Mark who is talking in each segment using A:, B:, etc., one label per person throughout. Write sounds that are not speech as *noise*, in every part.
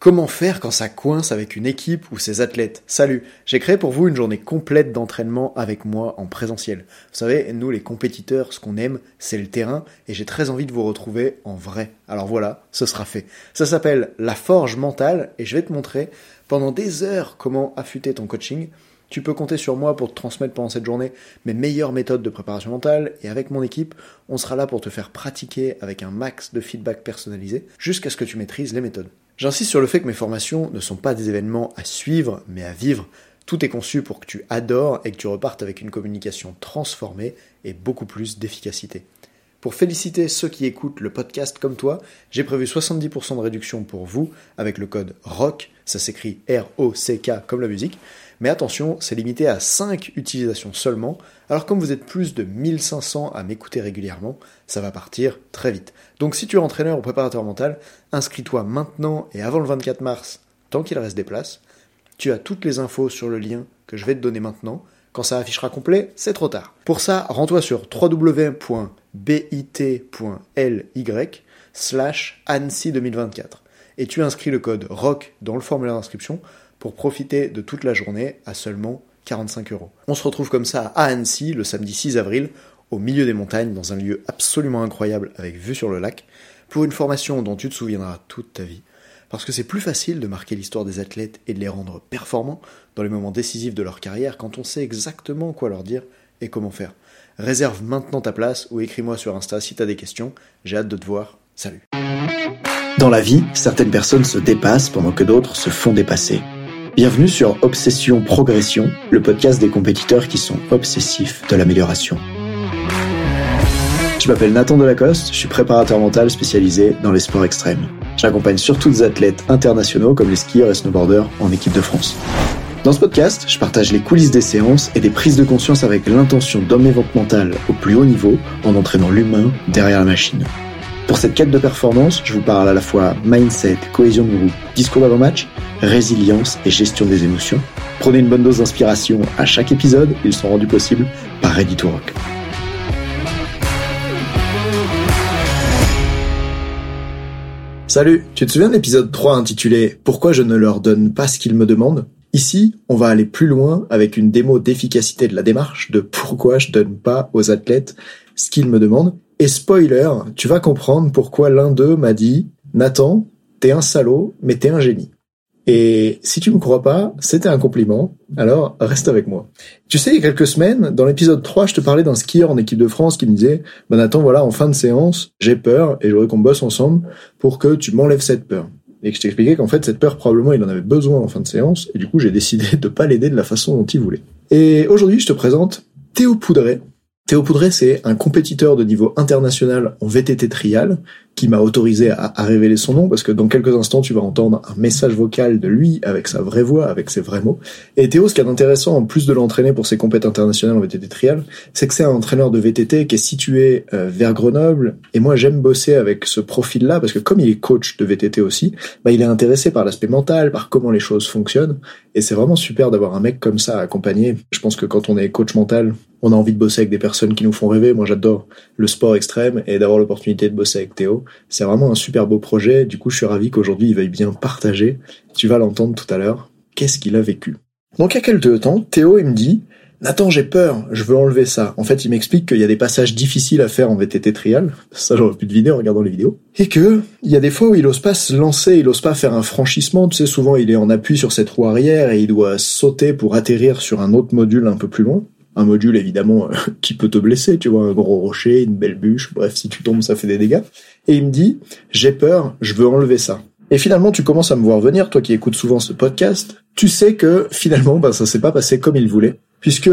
A: Comment faire quand ça coince avec une équipe ou ses athlètes? Salut, j'ai créé pour vous une journée complète d'entraînement avec moi en présentiel. Vous savez, nous les compétiteurs, ce qu'on aime, c'est le terrain et j'ai très envie de vous retrouver en vrai. Alors voilà, ce sera fait. Ça s'appelle la forge mentale et je vais te montrer pendant des heures comment affûter ton coaching. Tu peux compter sur moi pour te transmettre pendant cette journée mes meilleures méthodes de préparation mentale et avec mon équipe, on sera là pour te faire pratiquer avec un max de feedback personnalisé jusqu'à ce que tu maîtrises les méthodes. J'insiste sur le fait que mes formations ne sont pas des événements à suivre, mais à vivre. Tout est conçu pour que tu adores et que tu repartes avec une communication transformée et beaucoup plus d'efficacité. Pour féliciter ceux qui écoutent le podcast comme toi, j'ai prévu 70% de réduction pour vous avec le code ROCK, ça s'écrit R-O-C-K comme la musique, mais attention, c'est limité à 5 utilisations seulement, alors comme vous êtes plus de 1500 à m'écouter régulièrement, ça va partir très vite. Donc si tu es entraîneur ou préparateur mental, inscris-toi maintenant et avant le 24 mars, tant qu'il reste des places. Tu as toutes les infos sur le lien que je vais te donner maintenant. Quand ça affichera complet, c'est trop tard. Pour ça, rends-toi sur www.bit.ly slash ANSI 2024 et tu inscris le code ROC dans le formulaire d'inscription pour profiter de toute la journée à seulement 45 euros. On se retrouve comme ça à Annecy le samedi 6 avril, au milieu des montagnes, dans un lieu absolument incroyable avec vue sur le lac, pour une formation dont tu te souviendras toute ta vie. Parce que c'est plus facile de marquer l'histoire des athlètes et de les rendre performants dans les moments décisifs de leur carrière quand on sait exactement quoi leur dire et comment faire. Réserve maintenant ta place ou écris-moi sur Insta si t'as des questions. J'ai hâte de te voir. Salut.
B: Dans la vie, certaines personnes se dépassent pendant que d'autres se font dépasser. Bienvenue sur Obsession Progression, le podcast des compétiteurs qui sont obsessifs de l'amélioration. Je m'appelle Nathan Delacoste, je suis préparateur mental spécialisé dans les sports extrêmes. J'accompagne surtout des athlètes internationaux comme les skieurs et snowboarders en équipe de France. Dans ce podcast, je partage les coulisses des séances et des prises de conscience avec l'intention d'emmener votre mental au plus haut niveau en entraînant l'humain derrière la machine. Pour cette quête de performance, je vous parle à la fois mindset, cohésion de groupe, discours d'avant-match, résilience et gestion des émotions. Prenez une bonne dose d'inspiration à chaque épisode, ils sont rendus possibles par Ready Rock. Salut, tu te souviens de l'épisode 3 intitulé Pourquoi je ne leur donne pas ce qu'ils me demandent? Ici, on va aller plus loin avec une démo d'efficacité de la démarche de pourquoi je donne pas aux athlètes ce qu'ils me demandent? Et spoiler, tu vas comprendre pourquoi l'un d'eux m'a dit Nathan, t'es un salaud, mais t'es un génie. Et si tu me crois pas, c'était un compliment, alors reste avec moi. Tu sais, il y a quelques semaines, dans l'épisode 3, je te parlais d'un skieur en équipe de France qui me disait bah Nathan, voilà, en fin de séance, j'ai peur et j'aurais qu'on bosse ensemble pour que tu m'enlèves cette peur. Et que je t'expliquais qu'en fait, cette peur, probablement, il en avait besoin en fin de séance, et du coup, j'ai décidé de pas l'aider de la façon dont il voulait. Et aujourd'hui, je te présente Théo Poudret, Théo Poudret, c'est un compétiteur de niveau international en VTT trial qui m'a autorisé à, révéler son nom parce que dans quelques instants tu vas entendre un message vocal de lui avec sa vraie voix, avec ses vrais mots. Et Théo, ce qui est intéressant en plus de l'entraîner pour ses compétitions internationales en VTT trial, c'est que c'est un entraîneur de VTT qui est situé euh, vers Grenoble. Et moi j'aime bosser avec ce profil-là parce que comme il est coach de VTT aussi, bah, il est intéressé par l'aspect mental, par comment les choses fonctionnent. Et c'est vraiment super d'avoir un mec comme ça à accompagner. Je pense que quand on est coach mental, on a envie de bosser avec des personnes qui nous font rêver. Moi, j'adore le sport extrême et d'avoir l'opportunité de bosser avec Théo. C'est vraiment un super beau projet. Du coup, je suis ravi qu'aujourd'hui, il veuille bien partager. Tu vas l'entendre tout à l'heure. Qu'est-ce qu'il a vécu? Donc, a quelques temps, Théo, il me dit, Nathan, j'ai peur, je veux enlever ça. En fait, il m'explique qu'il y a des passages difficiles à faire en VTT trial. *laughs* Ça, j'aurais pu deviner en regardant les vidéos. Et que, il y a des fois où il ose pas se lancer, il ose pas faire un franchissement. Tu sais, souvent, il est en appui sur cette roue arrière et il doit sauter pour atterrir sur un autre module un peu plus loin un module évidemment euh, *laughs* qui peut te blesser, tu vois, un gros rocher, une belle bûche, bref, si tu tombes, ça fait des dégâts. Et il me dit, j'ai peur, je veux enlever ça. Et finalement, tu commences à me voir venir, toi qui écoutes souvent ce podcast, tu sais que finalement, ben, ça s'est pas passé comme il voulait, puisque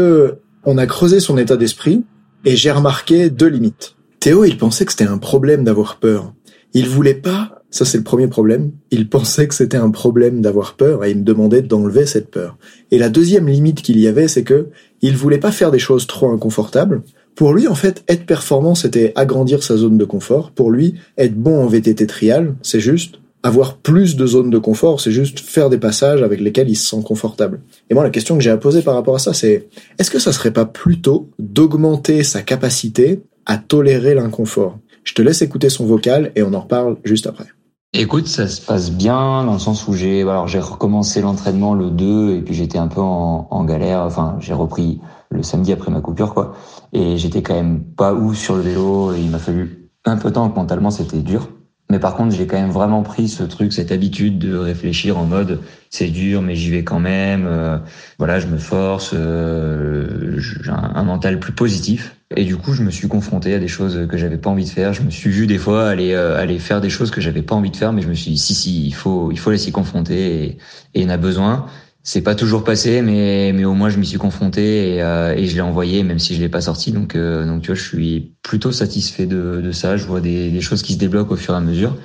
B: on a creusé son état d'esprit et j'ai remarqué deux limites. Théo, il pensait que c'était un problème d'avoir peur. Il voulait pas ça, c'est le premier problème. Il pensait que c'était un problème d'avoir peur et il me demandait d'enlever cette peur. Et la deuxième limite qu'il y avait, c'est que il voulait pas faire des choses trop inconfortables. Pour lui, en fait, être performant, c'était agrandir sa zone de confort. Pour lui, être bon en VTT trial, c'est juste avoir plus de zones de confort, c'est juste faire des passages avec lesquels il se sent confortable. Et moi, la question que j'ai à poser par rapport à ça, c'est est-ce que ça serait pas plutôt d'augmenter sa capacité à tolérer l'inconfort? Je te laisse écouter son vocal et on en reparle juste après.
C: Écoute, ça se passe bien dans le sens où j'ai alors j'ai recommencé l'entraînement le 2 et puis j'étais un peu en, galère. Enfin, j'ai repris le samedi après ma coupure quoi. Et j'étais quand même pas ouf sur le vélo. Et il m'a fallu un peu de temps. Mentalement, c'était dur. Mais par contre, j'ai quand même vraiment pris ce truc, cette habitude de réfléchir en mode c'est dur, mais j'y vais quand même. Euh, voilà, je me force. Euh, j'ai un, mental plus positif. Et du coup, je me suis confronté à des choses que j'avais pas envie de faire. Je me suis vu des fois aller euh, aller faire des choses que j'avais pas envie de faire, mais je me suis dit si si, il faut il faut les confronter et, et en a besoin. C'est pas toujours passé, mais mais au moins je m'y suis confronté et, euh, et je l'ai envoyé, même si je l'ai pas sorti. Donc euh, donc tu vois, je suis plutôt satisfait de, de ça. Je vois des, des choses qui se débloquent au fur et à mesure.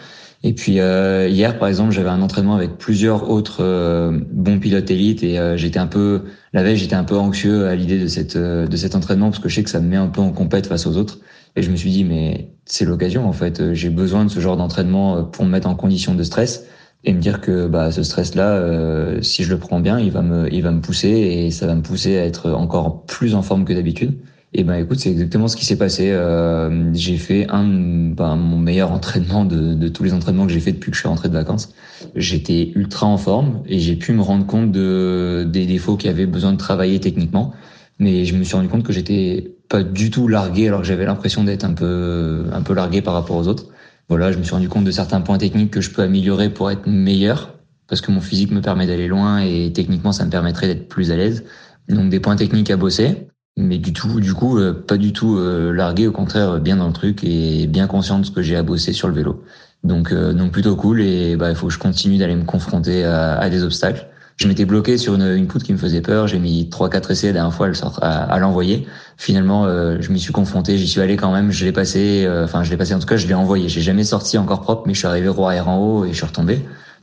C: Et puis euh, hier, par exemple, j'avais un entraînement avec plusieurs autres euh, bons pilotes élites et euh, j'étais un peu la veille, j'étais un peu anxieux à l'idée de cette de cet entraînement parce que je sais que ça me met un peu en compète face aux autres. Et je me suis dit mais c'est l'occasion en fait. J'ai besoin de ce genre d'entraînement pour me mettre en condition de stress et me dire que bah ce stress là euh, si je le prends bien il va me il va me pousser et ça va me pousser à être encore plus en forme que d'habitude et ben écoute c'est exactement ce qui s'est passé. Euh, j'ai fait un ben, mon meilleur entraînement de, de tous les entraînements que j'ai fait depuis que je suis rentré de vacances. J'étais ultra en forme et j'ai pu me rendre compte de des défauts qui avaient besoin de travailler techniquement. Mais je me suis rendu compte que j'étais pas du tout largué alors que j'avais l'impression d'être un peu un peu largué par rapport aux autres. Voilà, je me suis rendu compte de certains points techniques que je peux améliorer pour être meilleur, parce que mon physique me permet d'aller loin et techniquement ça me permettrait d'être plus à l'aise. Donc des points techniques à bosser, mais du tout, du coup, euh, pas du tout euh, largué, au contraire, bien dans le truc et bien conscient de ce que j'ai à bosser sur le vélo. Donc, euh, donc plutôt cool et bah il faut que je continue d'aller me confronter à, à des obstacles. Je m'étais bloqué sur une, une poutre qui me faisait peur. J'ai mis trois quatre essais la dernière fois à, à, l'envoyer. Finalement, euh, je m'y suis confronté. J'y suis allé quand même. Je l'ai passé. Euh, enfin, je l'ai passé. En tout cas, je l'ai envoyé. J'ai jamais sorti encore propre, mais je suis arrivé roi arrière en haut et je suis retombé.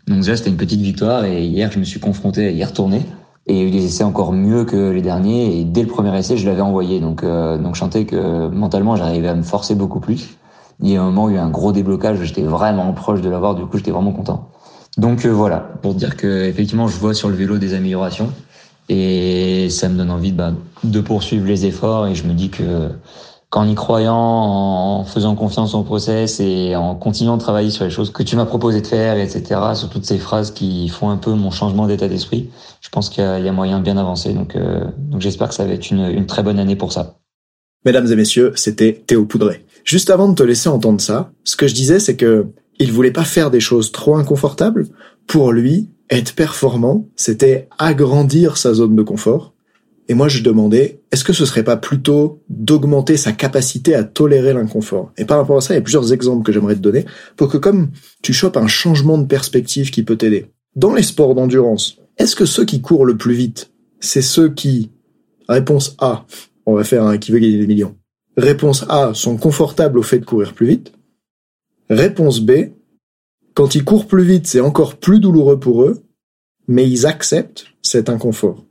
C: Donc déjà, c'était une petite victoire. Et hier, je me suis confronté à y retourner. Et il y a eu des essais encore mieux que les derniers. Et dès le premier essai, je l'avais envoyé. Donc, euh, donc, je sentais que mentalement, j'arrivais à me forcer beaucoup plus. Il y a un moment où il y a eu un gros déblocage. J'étais vraiment proche de l'avoir. Du coup, j'étais vraiment content. Donc euh, voilà, pour dire que effectivement, je vois sur le vélo des améliorations et ça me donne envie bah, de poursuivre les efforts et je me dis que qu'en y croyant, en faisant confiance au process et en continuant de travailler sur les choses que tu m'as proposé de faire, etc., sur toutes ces phrases qui font un peu mon changement d'état d'esprit, je pense qu'il y, a moyen de bien avancer. Donc, euh, donc j'espère que ça va être une, une très bonne année pour ça.
B: Mesdames et messieurs, c'était Théo Poudré. Juste avant de te laisser entendre ça, ce que je disais, c'est que il voulait pas faire des choses trop inconfortables. Pour lui, être performant, c'était agrandir sa zone de confort. Et moi, je demandais, est-ce que ce serait pas plutôt d'augmenter sa capacité à tolérer l'inconfort? Et par rapport à ça, il y a plusieurs exemples que j'aimerais te donner pour que comme tu chopes un changement de perspective qui peut t'aider. Dans les sports d'endurance, est-ce que ceux qui courent le plus vite, c'est ceux qui, réponse A, on va faire un qui veut gagner des millions. Réponse A, sont confortables au fait de courir plus vite. Réponse B, quand ils courent plus vite, c'est encore plus douloureux pour eux, mais ils acceptent cet inconfort.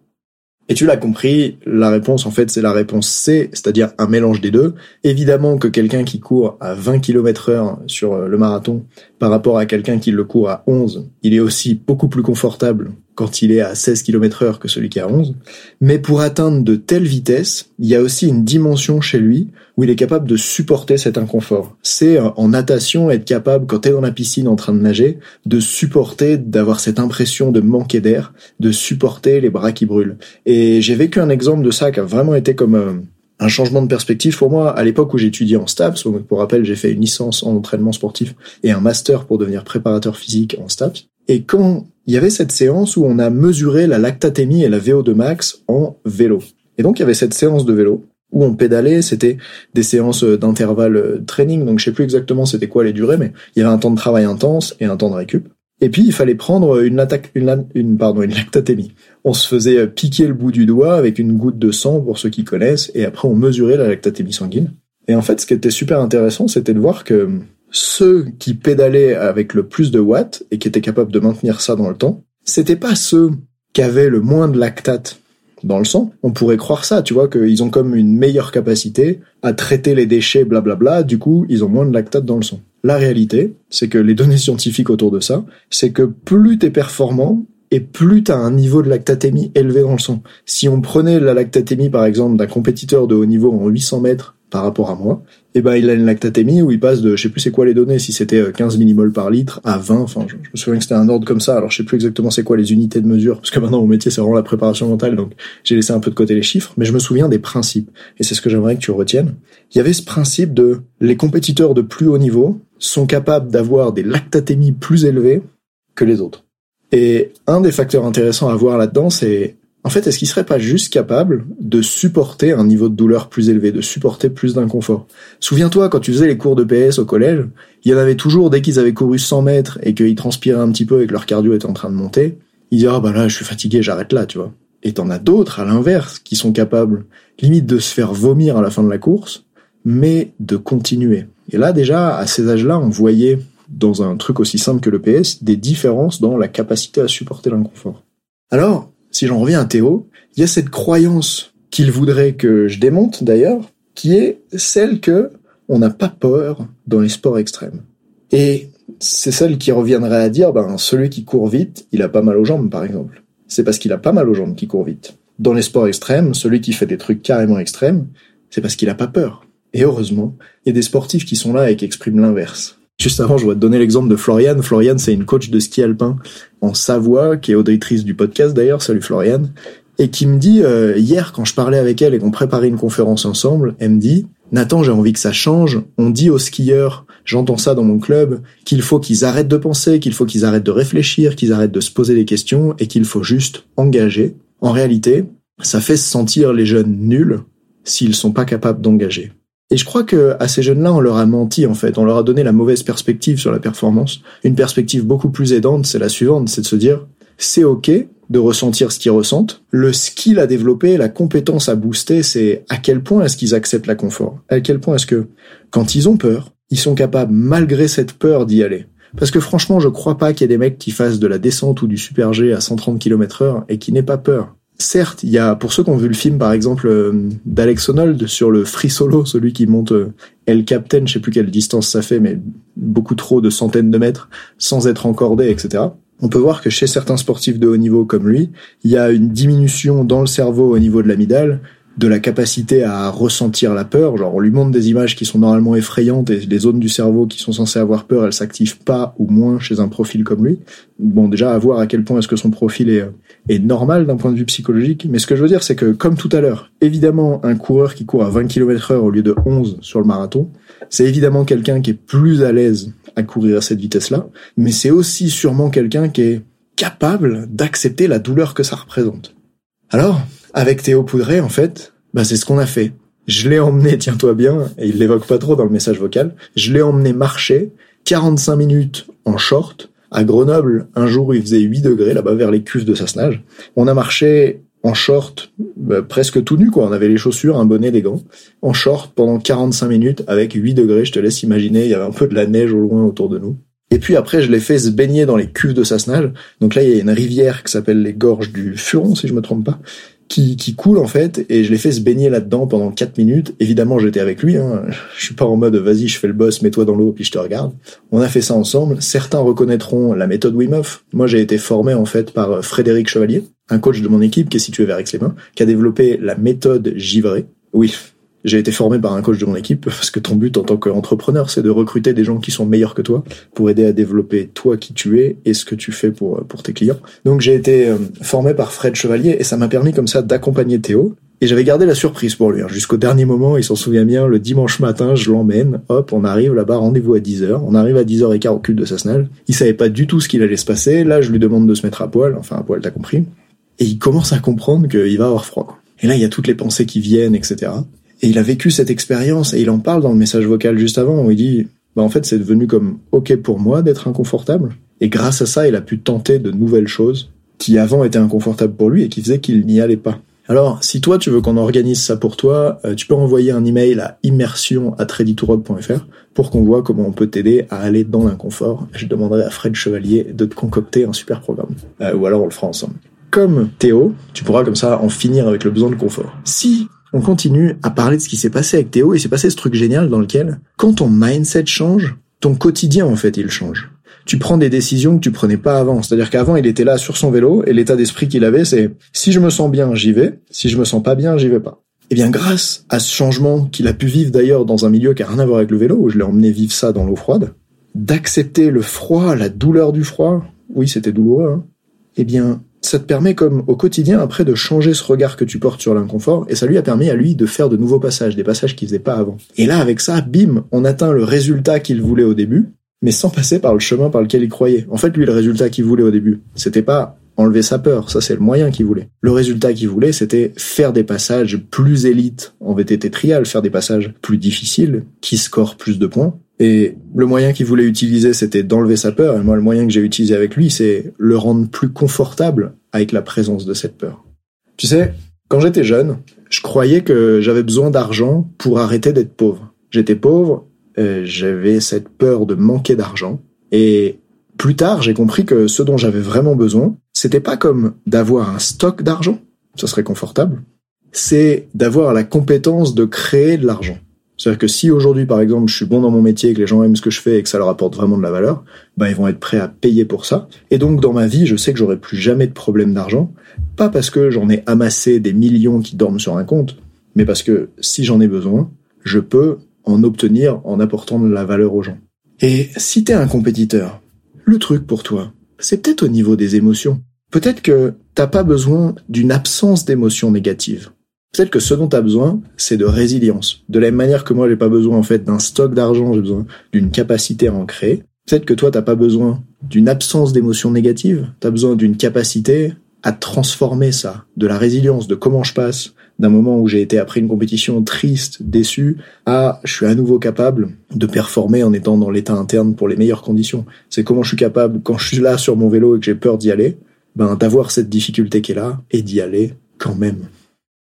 B: Et tu l'as compris, la réponse en fait c'est la réponse C, c'est-à-dire un mélange des deux. Évidemment que quelqu'un qui court à 20 km heure sur le marathon par rapport à quelqu'un qui le court à 11, il est aussi beaucoup plus confortable quand il est à 16 km heure que celui qui est à 11. Mais pour atteindre de telles vitesses, il y a aussi une dimension chez lui où il est capable de supporter cet inconfort. C'est euh, en natation être capable, quand tu es dans la piscine en train de nager, de supporter, d'avoir cette impression de manquer d'air, de supporter les bras qui brûlent. Et j'ai vécu un exemple de ça qui a vraiment été comme euh, un changement de perspective pour moi. À l'époque où j'étudiais en STAPS, pour rappel, j'ai fait une licence en entraînement sportif et un master pour devenir préparateur physique en STAPS. Et quand il y avait cette séance où on a mesuré la lactatémie et la VO2 max en vélo. Et donc il y avait cette séance de vélo où on pédalait, c'était des séances d'intervalle training, donc je sais plus exactement c'était quoi les durées, mais il y avait un temps de travail intense et un temps de récup. Et puis il fallait prendre une, une, pardon, une lactatémie. On se faisait piquer le bout du doigt avec une goutte de sang pour ceux qui connaissent, et après on mesurait la lactatémie sanguine. Et en fait, ce qui était super intéressant, c'était de voir que ceux qui pédalaient avec le plus de watts et qui étaient capables de maintenir ça dans le temps, c'était pas ceux qui avaient le moins de lactate dans le sang. On pourrait croire ça, tu vois, qu'ils ont comme une meilleure capacité à traiter les déchets, blablabla, du coup, ils ont moins de lactate dans le sang. La réalité, c'est que les données scientifiques autour de ça, c'est que plus t'es performant, et plus t'as un niveau de lactatémie élevé dans le sang. Si on prenait la lactatémie, par exemple, d'un compétiteur de haut niveau en 800 mètres, par rapport à moi, et ben il a une lactatémie où il passe de, je sais plus c'est quoi les données, si c'était 15 euh, millimoles par litre à 20, enfin je, me souviens que c'était un ordre comme ça, alors je sais plus exactement c'est quoi les unités de mesure, parce que maintenant mon métier c'est vraiment la préparation mentale, donc j'ai laissé un peu de côté les chiffres, mais je me souviens des principes, et c'est ce que j'aimerais que tu retiennes. Il y avait ce principe de les compétiteurs de plus haut niveau sont capables d'avoir des lactatémies plus élevées que les autres. Et un des facteurs intéressants à voir là-dedans, c'est en fait, est-ce qu'il serait pas juste capable de supporter un niveau de douleur plus élevé, de supporter plus d'inconfort? Souviens-toi, quand tu faisais les cours de PS au collège, il y en avait toujours, dès qu'ils avaient couru 100 mètres et qu'ils transpiraient un petit peu et que leur cardio était en train de monter, ils disaient, ah bah là, je suis fatigué, j'arrête là, tu vois. Et t'en as d'autres, à l'inverse, qui sont capables, limite, de se faire vomir à la fin de la course, mais de continuer. Et là, déjà, à ces âges-là, on voyait, dans un truc aussi simple que le PS, des différences dans la capacité à supporter l'inconfort. Alors, si j'en reviens à Théo, il y a cette croyance qu'il voudrait que je démonte d'ailleurs, qui est celle que on n'a pas peur dans les sports extrêmes. Et c'est celle qui reviendrait à dire, ben, celui qui court vite, il a pas mal aux jambes, par exemple. C'est parce qu'il a pas mal aux jambes qu'il court vite. Dans les sports extrêmes, celui qui fait des trucs carrément extrêmes, c'est parce qu'il a pas peur. Et heureusement, il y a des sportifs qui sont là et qui expriment l'inverse. Juste avant, je vais te donner l'exemple de Floriane. Floriane, c'est une coach de ski alpin en Savoie, qui est auditrice du podcast d'ailleurs. Salut Floriane. Et qui me dit, euh, hier, quand je parlais avec elle et qu'on préparait une conférence ensemble, elle me dit, Nathan, j'ai envie que ça change. On dit aux skieurs, j'entends ça dans mon club, qu'il faut qu'ils arrêtent de penser, qu'il faut qu'ils arrêtent de réfléchir, qu'ils arrêtent de se poser des questions et qu'il faut juste engager. En réalité, ça fait se sentir les jeunes nuls s'ils sont pas capables d'engager. Et je crois que à ces jeunes-là, on leur a menti en fait. On leur a donné la mauvaise perspective sur la performance. Une perspective beaucoup plus aidante, c'est la suivante, c'est de se dire c'est ok de ressentir ce qu'ils ressentent. Le skill à développer, la compétence à booster, c'est à quel point est-ce qu'ils acceptent la confort? À quel point est-ce que quand ils ont peur, ils sont capables malgré cette peur d'y aller? Parce que franchement, je crois pas qu'il y ait des mecs qui fassent de la descente ou du super G à 130 km heure et qui n'aient pas peur certes, il y a pour ceux qui ont vu le film par exemple euh, d'Alex Honnold sur le free solo, celui qui monte euh, El Captain, je sais plus quelle distance ça fait, mais beaucoup trop de centaines de mètres sans être encordé, etc. On peut voir que chez certains sportifs de haut niveau comme lui, il y a une diminution dans le cerveau au niveau de l'amidale de la capacité à ressentir la peur. Genre, on lui montre des images qui sont normalement effrayantes et les zones du cerveau qui sont censées avoir peur, elles s'activent pas ou moins chez un profil comme lui. Bon, déjà, à voir à quel point est-ce que son profil est, est normal d'un point de vue psychologique. Mais ce que je veux dire, c'est que, comme tout à l'heure, évidemment, un coureur qui court à 20 km heure au lieu de 11 sur le marathon, c'est évidemment quelqu'un qui est plus à l'aise à courir à cette vitesse-là, mais c'est aussi sûrement quelqu'un qui est capable d'accepter la douleur que ça représente. Alors, avec Théo Poudré, en fait, bah c'est ce qu'on a fait. Je l'ai emmené, tiens-toi bien, et il l'évoque pas trop dans le message vocal, je l'ai emmené marcher 45 minutes en short à Grenoble, un jour il faisait 8 degrés là-bas vers les cuves de Sassenage. On a marché en short, bah, presque tout nu quoi. On avait les chaussures, un bonnet, des gants, en short pendant 45 minutes avec 8 degrés. Je te laisse imaginer, il y avait un peu de la neige au loin autour de nous. Et puis après, je l'ai fait se baigner dans les cuves de Sassenage. Donc là, il y a une rivière qui s'appelle les Gorges du Furon, si je me trompe pas qui, qui coule en fait et je l'ai fait se baigner là-dedans pendant 4 minutes. Évidemment, j'étais avec lui. Hein. Je suis pas en mode vas-y, je fais le boss, mets-toi dans l'eau puis je te regarde. On a fait ça ensemble. Certains reconnaîtront la méthode Wim Hof. Moi, j'ai été formé en fait par Frédéric Chevalier, un coach de mon équipe qui est situé vers Aix-les-Bains, qui a développé la méthode givrée. Oui, j'ai été formé par un coach de mon équipe parce que ton but en tant qu'entrepreneur, c'est de recruter des gens qui sont meilleurs que toi pour aider à développer toi qui tu es et ce que tu fais pour, pour tes clients. Donc j'ai été euh, formé par Fred Chevalier et ça m'a permis comme ça d'accompagner Théo. Et j'avais gardé la surprise pour lui. Hein. Jusqu'au dernier moment, il s'en souvient bien, le dimanche matin, je l'emmène, hop, on arrive là-bas, rendez-vous à 10h. On arrive à 10h15 au cul de Sassenal. Il savait pas du tout ce qu'il allait se passer. Là, je lui demande de se mettre à poil, enfin à poil, t'as compris. Et il commence à comprendre qu'il va avoir froid. Et là, il y a toutes les pensées qui viennent, etc. Et il a vécu cette expérience et il en parle dans le message vocal juste avant où il dit bah en fait c'est devenu comme ok pour moi d'être inconfortable et grâce à ça il a pu tenter de nouvelles choses qui avant étaient inconfortables pour lui et qui faisaient qu'il n'y allait pas. Alors, si toi tu veux qu'on organise ça pour toi, euh, tu peux envoyer un email à immersion@readytorock.fr pour qu'on voit comment on peut t'aider à aller dans l'inconfort. Je demanderai à Fred Chevalier de te concocter un super programme. Euh, ou alors on le fera ensemble. Comme Théo, tu pourras comme ça en finir avec le besoin de confort. Si on continue à parler de ce qui s'est passé avec Théo, il s'est passé ce truc génial dans lequel, quand ton mindset change, ton quotidien en fait il change. Tu prends des décisions que tu prenais pas avant. C'est-à-dire qu'avant il était là sur son vélo et l'état d'esprit qu'il avait c'est si je me sens bien j'y vais, si je me sens pas bien j'y vais pas. Eh bien, grâce à ce changement qu'il a pu vivre d'ailleurs dans un milieu qui a rien à voir avec le vélo, où je l'ai emmené vivre ça dans l'eau froide, d'accepter le froid, la douleur du froid, oui, c'était douloureux, hein, eh bien, ça te permet comme au quotidien après de changer ce regard que tu portes sur l'inconfort et ça lui a permis à lui de faire de nouveaux passages, des passages qu'il faisait pas avant. Et là avec ça, bim, on atteint le résultat qu'il voulait au début, mais sans passer par le chemin par lequel il croyait. En fait, lui le résultat qu'il voulait au début, c'était pas enlever sa peur, ça c'est le moyen qu'il voulait. Le résultat qu'il voulait, c'était faire des passages plus élites en VTT trial, faire des passages plus difficiles, qui scorent plus de points. Et le moyen qu'il voulait utiliser, c'était d'enlever sa peur, et moi le moyen que j'ai utilisé avec lui, c'est le rendre plus confortable avec la présence de cette peur. Tu sais, quand j'étais jeune, je croyais que j'avais besoin d'argent pour arrêter d'être pauvre. J'étais pauvre, j'avais cette peur de manquer d'argent, et plus tard, j'ai compris que ce dont j'avais vraiment besoin, c'était pas comme d'avoir un stock d'argent, ça serait confortable, c'est d'avoir la compétence de créer de l'argent. C'est-à-dire que si aujourd'hui, par exemple, je suis bon dans mon métier, que les gens aiment ce que je fais et que ça leur apporte vraiment de la valeur, ben ils vont être prêts à payer pour ça. Et donc dans ma vie, je sais que j'aurai plus jamais de problème d'argent, pas parce que j'en ai amassé des millions qui dorment sur un compte, mais parce que si j'en ai besoin, je peux en obtenir en apportant de la valeur aux gens. Et si t'es un compétiteur, le truc pour toi, c'est peut-être au niveau des émotions. Peut-être que t'as pas besoin d'une absence d'émotions négatives. Peut-être que ce dont t'as besoin, c'est de résilience. De la même manière que moi, j'ai pas besoin en fait d'un stock d'argent, j'ai besoin d'une capacité à en créer. Peut-être que toi, t'as pas besoin d'une absence d'émotions négatives. T'as besoin d'une capacité à transformer ça, de la résilience, de comment je passe d'un moment où j'ai été après une compétition triste, déçu, à je suis à nouveau capable de performer en étant dans l'état interne pour les meilleures conditions. C'est comment je suis capable, quand je suis là sur mon vélo et que j'ai peur d'y aller, ben d'avoir cette difficulté qui est là et d'y aller quand même.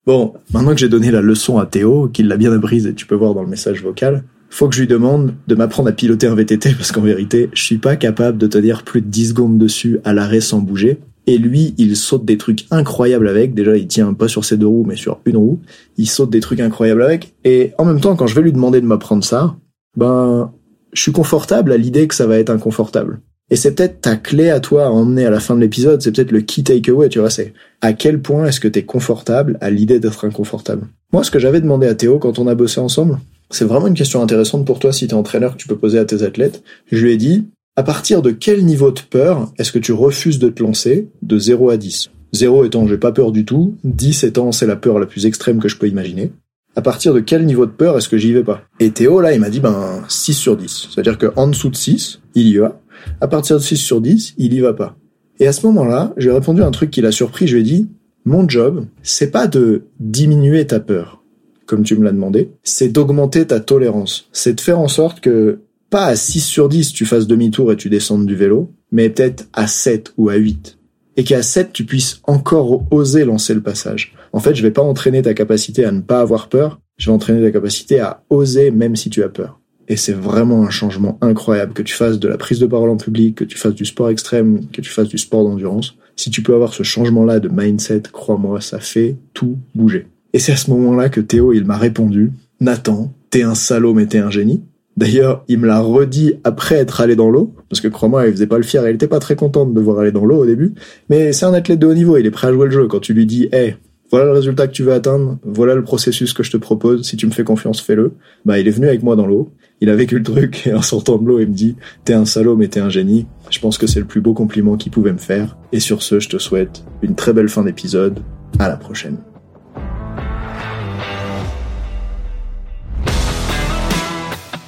B: Bon, maintenant que j'ai donné la leçon à Théo, qu'il l'a bien apprise et tu peux voir dans le message vocal, faut que je lui demande de m'apprendre à piloter un VTT *laughs* parce qu'en vérité, je suis pas capable de tenir plus de 10 secondes dessus à l'arrêt sans bouger et lui, il saute des trucs incroyables avec. Déjà, il tient pas sur ses deux roues, mais sur une roue. Il saute des trucs incroyables avec. Et en même temps, quand je vais lui demander de m'apprendre ça, ben, je suis confortable à l'idée que ça va être inconfortable. Et c'est peut-être ta clé à toi à emmener à la fin de l'épisode, c'est peut-être le key takeaway, tu vois, c'est à quel point est-ce que t'es confortable à l'idée d'être inconfortable. Moi, ce que j'avais demandé à Théo quand on a bossé ensemble, c'est vraiment une question intéressante pour toi si t'es entraîneur que tu peux poser à tes athlètes. Je lui ai dit, à partir de quel niveau de peur est-ce que tu refuses de te lancer de 0 à 10 0 étant j'ai pas peur du tout, 10 étant c'est la peur la plus extrême que je peux imaginer. À partir de quel niveau de peur est-ce que j'y vais pas? Et Théo là, il m'a dit ben 6 sur 10. C'est-à-dire que en dessous de 6, il y va. À partir de 6 sur 10, il y va pas. Et à ce moment-là, j'ai répondu à un truc qui l'a surpris, je lui ai dit mon job, c'est pas de diminuer ta peur, comme tu me l'as demandé, c'est d'augmenter ta tolérance. C'est de faire en sorte que pas à 6 sur 10 tu fasses demi-tour et tu descendes du vélo, mais peut-être à 7 ou à 8. Et qu'à 7 tu puisses encore oser lancer le passage. En fait, je vais pas entraîner ta capacité à ne pas avoir peur, je vais entraîner ta capacité à oser même si tu as peur. Et c'est vraiment un changement incroyable que tu fasses de la prise de parole en public, que tu fasses du sport extrême, que tu fasses du sport d'endurance. Si tu peux avoir ce changement-là de mindset, crois-moi, ça fait tout bouger. Et c'est à ce moment-là que Théo, il m'a répondu, Nathan, t'es un salaud mais t'es un génie. D'ailleurs, il me l'a redit après être allé dans l'eau, parce que crois-moi, il faisait pas le fier, il était pas très content de devoir aller dans l'eau au début, mais c'est un athlète de haut niveau, il est prêt à jouer le jeu. Quand tu lui dis, hey, voilà le résultat que tu veux atteindre, voilà le processus que je te propose, si tu me fais confiance, fais-le. Bah, il est venu avec moi dans l'eau, il a vécu le truc, et en sortant de l'eau, il me dit, t'es un salaud, mais t'es un génie. Je pense que c'est le plus beau compliment qu'il pouvait me faire. Et sur ce, je te souhaite une très belle fin d'épisode. À la prochaine.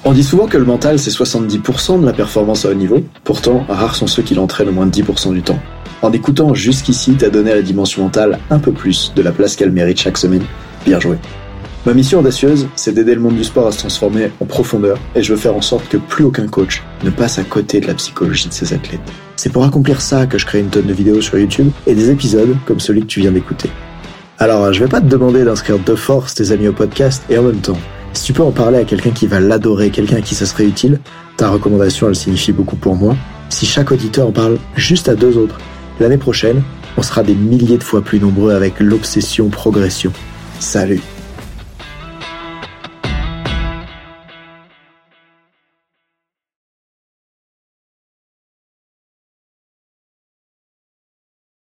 B: On dit souvent que le mental c'est 70% de la performance à haut niveau, pourtant rares sont ceux qui l'entraînent au moins de 10% du temps. En écoutant jusqu'ici, t'as donné à la dimension mentale un peu plus de la place qu'elle mérite chaque semaine. Bien joué. Ma mission audacieuse, c'est d'aider le monde du sport à se transformer en profondeur et je veux faire en sorte que plus aucun coach ne passe à côté de la psychologie de ses athlètes. C'est pour accomplir ça que je crée une tonne de vidéos sur YouTube et des épisodes comme celui que tu viens d'écouter. Alors, je vais pas te demander d'inscrire de force tes amis au podcast et en même temps, si tu peux en parler à quelqu'un qui va l'adorer, quelqu'un à qui ça serait utile, ta recommandation elle signifie beaucoup pour moi. Si chaque auditeur en parle juste à deux autres, l'année prochaine, on sera des milliers de fois plus nombreux avec l'obsession progression. Salut